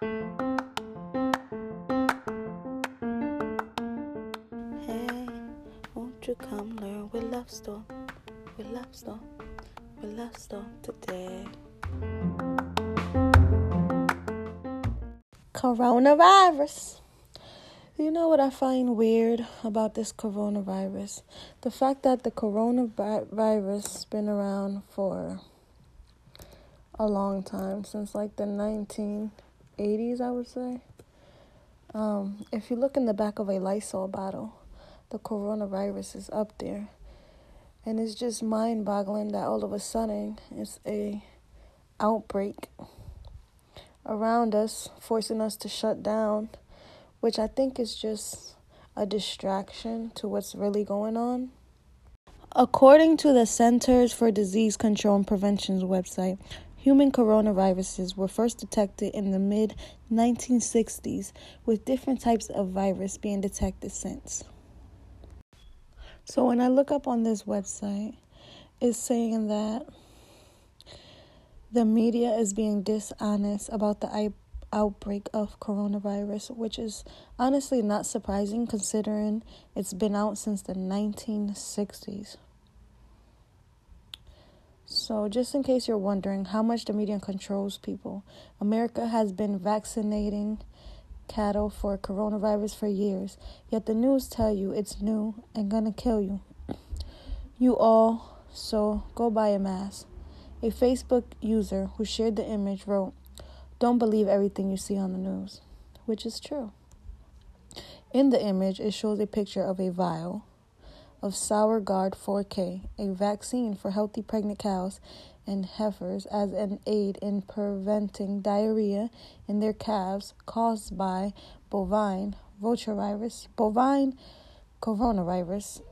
Hey, won't you come learn with Love? With Love with Love today. Coronavirus. You know what I find weird about this coronavirus? The fact that the coronavirus has been around for a long time, since like the 1980s, I would say. Um, if you look in the back of a Lysol bottle, the coronavirus is up there. And it's just mind boggling that all of a sudden it's a outbreak around us, forcing us to shut down, which I think is just a distraction to what's really going on. According to the Centers for Disease Control and Prevention's website, human coronaviruses were first detected in the mid 1960s, with different types of virus being detected since. So when I look up on this website, it's saying that the media is being dishonest about the outbreak of coronavirus, which is honestly not surprising considering it's been out since the 1960s. So, just in case you're wondering how much the media controls people, America has been vaccinating cattle for coronavirus for years, yet the news tell you it's new and gonna kill you. You all, so go buy a mask. A Facebook user who shared the image wrote, Don't believe everything you see on the news, which is true. In the image, it shows a picture of a vial of ScourGuard 4K, a vaccine for healthy pregnant cows and heifers as an aid in preventing diarrhea in their calves caused by bovine rotavirus, bovine coronavirus,